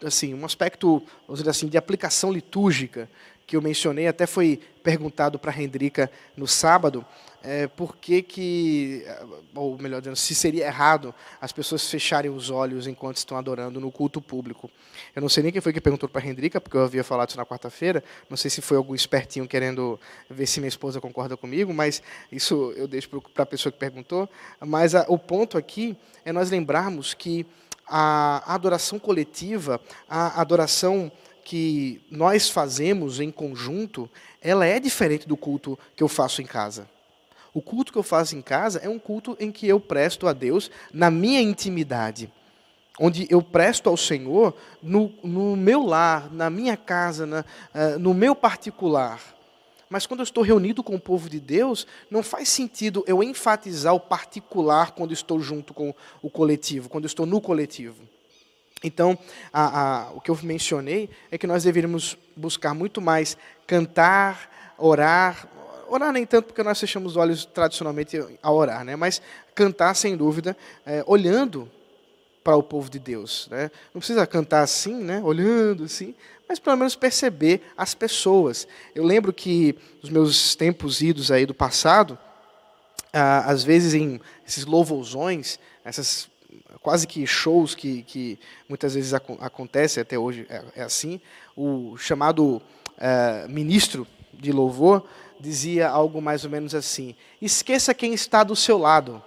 assim, um aspecto, vamos dizer assim, de aplicação litúrgica que eu mencionei, até foi perguntado para a Hendrika no sábado, é, por que que, ou melhor dizendo, se seria errado as pessoas fecharem os olhos enquanto estão adorando no culto público. Eu não sei nem quem foi que perguntou para a Hendrika, porque eu havia falado isso na quarta-feira, não sei se foi algum espertinho querendo ver se minha esposa concorda comigo, mas isso eu deixo para a pessoa que perguntou. Mas a, o ponto aqui é nós lembrarmos que a adoração coletiva, a adoração que nós fazemos em conjunto, ela é diferente do culto que eu faço em casa. O culto que eu faço em casa é um culto em que eu presto a Deus na minha intimidade, onde eu presto ao Senhor no, no meu lar, na minha casa, na, uh, no meu particular. Mas quando eu estou reunido com o povo de Deus, não faz sentido eu enfatizar o particular quando estou junto com o coletivo, quando estou no coletivo. Então, a, a, o que eu mencionei é que nós deveríamos buscar muito mais cantar, orar, orar nem tanto porque nós fechamos os olhos tradicionalmente a orar, né? mas cantar sem dúvida, é, olhando para o povo de Deus. Né? Não precisa cantar assim, né? olhando assim, mas pelo menos perceber as pessoas. Eu lembro que nos meus tempos idos aí do passado, ah, às vezes em esses louvorzões, essas quase que shows que, que muitas vezes ac acontecem, até hoje é, é, assim, o chamado é, ministro de louvor dizia algo mais ou menos assim: esqueça quem está do seu lado,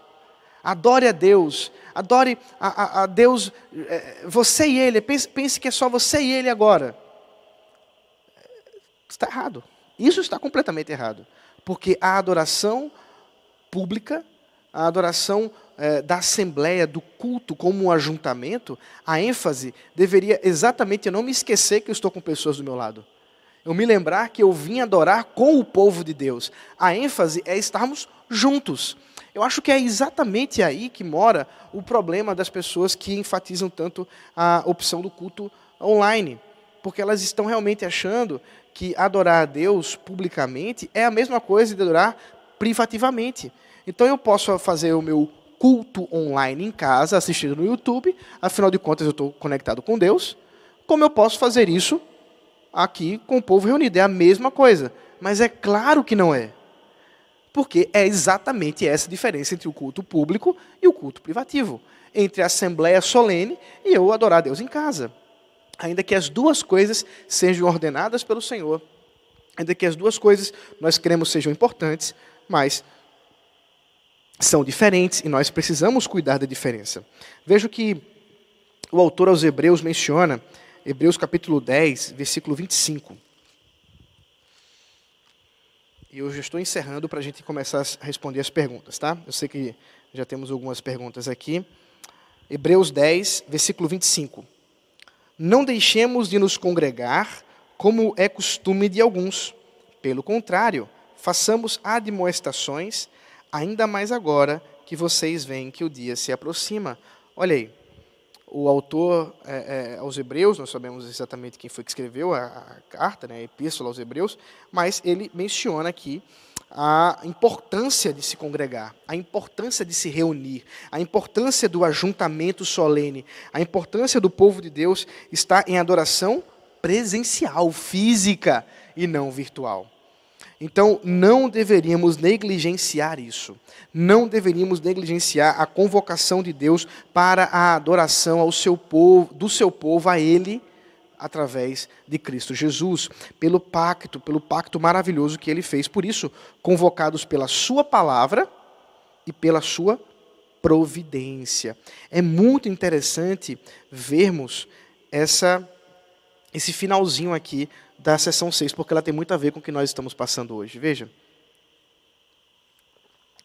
adore a Deus, adore a, a, a Deus, é, você e Ele, pense, pense que é só você e Ele agora. Está errado. Isso está completamente errado. Porque a adoração pública, a adoração é, da assembleia, do culto como um ajuntamento, a ênfase deveria exatamente eu não me esquecer que eu estou com pessoas do meu lado. Eu me lembrar que eu vim adorar com o povo de Deus. A ênfase é estarmos juntos. Eu acho que é exatamente aí que mora o problema das pessoas que enfatizam tanto a opção do culto online. Porque elas estão realmente achando que adorar a Deus publicamente é a mesma coisa de adorar privativamente. Então eu posso fazer o meu culto online em casa, assistindo no YouTube, afinal de contas eu estou conectado com Deus. Como eu posso fazer isso aqui com o povo reunido? É a mesma coisa. Mas é claro que não é. Porque é exatamente essa diferença entre o culto público e o culto privativo. Entre a assembleia solene e eu adorar a Deus em casa. Ainda que as duas coisas sejam ordenadas pelo Senhor. Ainda que as duas coisas nós queremos sejam importantes, mas são diferentes e nós precisamos cuidar da diferença. Veja que o autor aos Hebreus menciona, Hebreus capítulo 10, versículo 25. E eu já estou encerrando para a gente começar a responder as perguntas, tá? Eu sei que já temos algumas perguntas aqui. Hebreus 10, versículo 25. Não deixemos de nos congregar, como é costume de alguns. Pelo contrário, façamos admoestações ainda mais agora que vocês veem que o dia se aproxima. Olha aí, o autor é, é, aos Hebreus, nós sabemos exatamente quem foi que escreveu a, a carta, né, a epístola aos Hebreus, mas ele menciona aqui a importância de se congregar, a importância de se reunir, a importância do ajuntamento solene, a importância do povo de Deus está em adoração presencial, física e não virtual. Então, não deveríamos negligenciar isso. Não deveríamos negligenciar a convocação de Deus para a adoração ao seu povo, do seu povo a ele através de Cristo Jesus, pelo pacto, pelo pacto maravilhoso que ele fez. Por isso, convocados pela sua palavra e pela sua providência. É muito interessante vermos essa esse finalzinho aqui da sessão 6, porque ela tem muito a ver com o que nós estamos passando hoje. Veja.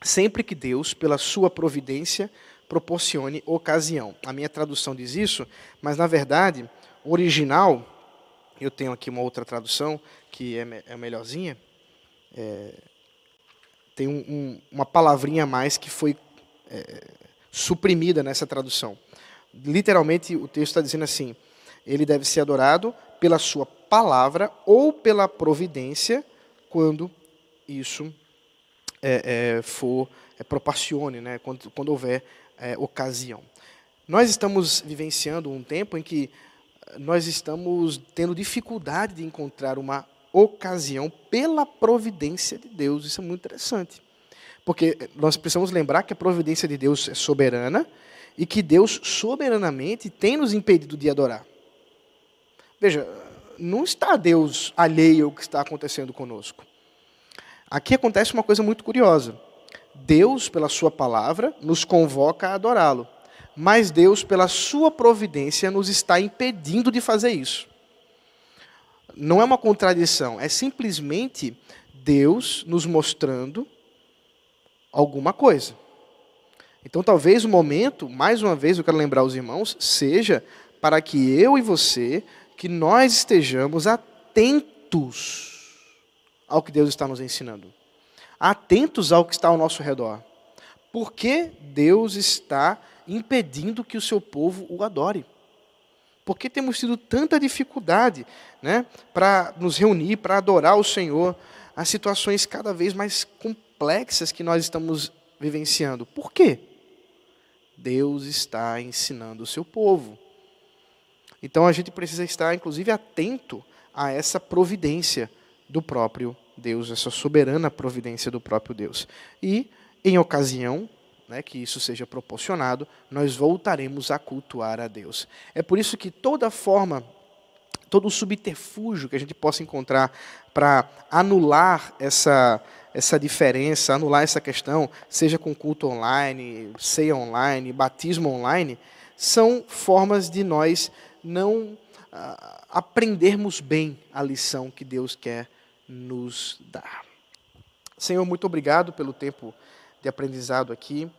Sempre que Deus, pela sua providência, proporcione ocasião. A minha tradução diz isso, mas na verdade, original, eu tenho aqui uma outra tradução que é, é melhorzinha. É, tem um, um, uma palavrinha a mais que foi é, suprimida nessa tradução. Literalmente, o texto está dizendo assim: ele deve ser adorado pela sua palavra ou pela providência, quando isso é, é, for é, né, quando, quando houver é, ocasião. Nós estamos vivenciando um tempo em que nós estamos tendo dificuldade de encontrar uma ocasião pela providência de Deus. Isso é muito interessante. Porque nós precisamos lembrar que a providência de Deus é soberana e que Deus soberanamente tem nos impedido de adorar. Veja, não está Deus alheio ao que está acontecendo conosco. Aqui acontece uma coisa muito curiosa. Deus, pela sua palavra, nos convoca a adorá-lo mas Deus, pela sua providência, nos está impedindo de fazer isso. Não é uma contradição, é simplesmente Deus nos mostrando alguma coisa. Então, talvez o momento, mais uma vez, eu quero lembrar os irmãos, seja para que eu e você, que nós estejamos atentos ao que Deus está nos ensinando. Atentos ao que está ao nosso redor. Porque Deus está impedindo que o seu povo o adore. Porque temos tido tanta dificuldade né, para nos reunir, para adorar o Senhor, as situações cada vez mais complexas que nós estamos vivenciando. Por quê? Deus está ensinando o seu povo. Então a gente precisa estar, inclusive, atento a essa providência do próprio Deus, essa soberana providência do próprio Deus. E, em ocasião né, que isso seja proporcionado, nós voltaremos a cultuar a Deus. É por isso que toda forma, todo subterfúgio que a gente possa encontrar para anular essa, essa diferença, anular essa questão, seja com culto online, ceia online, batismo online, são formas de nós não uh, aprendermos bem a lição que Deus quer nos dar. Senhor, muito obrigado pelo tempo de aprendizado aqui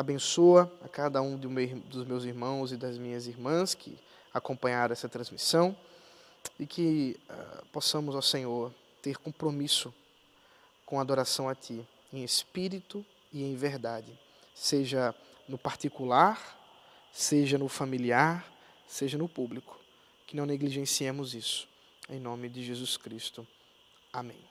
abençoa a cada um dos meus irmãos e das minhas irmãs que acompanharam essa transmissão e que uh, possamos, ó Senhor, ter compromisso com a adoração a Ti, em espírito e em verdade, seja no particular, seja no familiar, seja no público. Que não negligenciemos isso. Em nome de Jesus Cristo. Amém.